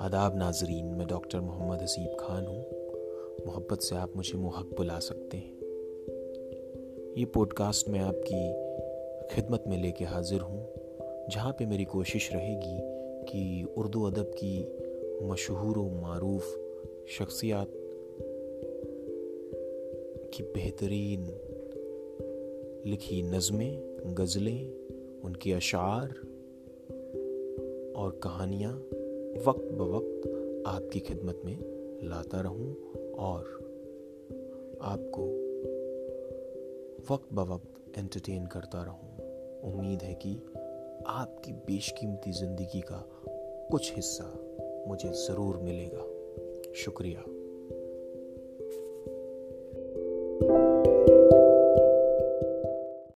आदाब नाजरीन, मैं डॉक्टर मोहम्मद हसीब खान हूँ। मोहब्बत से आप मुझे मोहक बुला सकते हैं। ये पॉडकास्ट मैं आपकी खिदमत में लेके हाजिर हूँ, जहाँ पे मेरी कोशिश रहेगी कि उर्दू अदब की मशहूर व मरूफ शख्सियात की बेहतरीन लिखी नज़में, गज़लें, उनके अशार और कहानियाँ वक्त ब वक्त आपकी खिदमत में लाता रहूँ और आपको वक्त ब वक्त एंटरटेन करता रहूँ। उम्मीद है कि आपकी बेशकीमती ज़िंदगी का कुछ हिस्सा मुझे ज़रूर मिलेगा। शुक्रिया।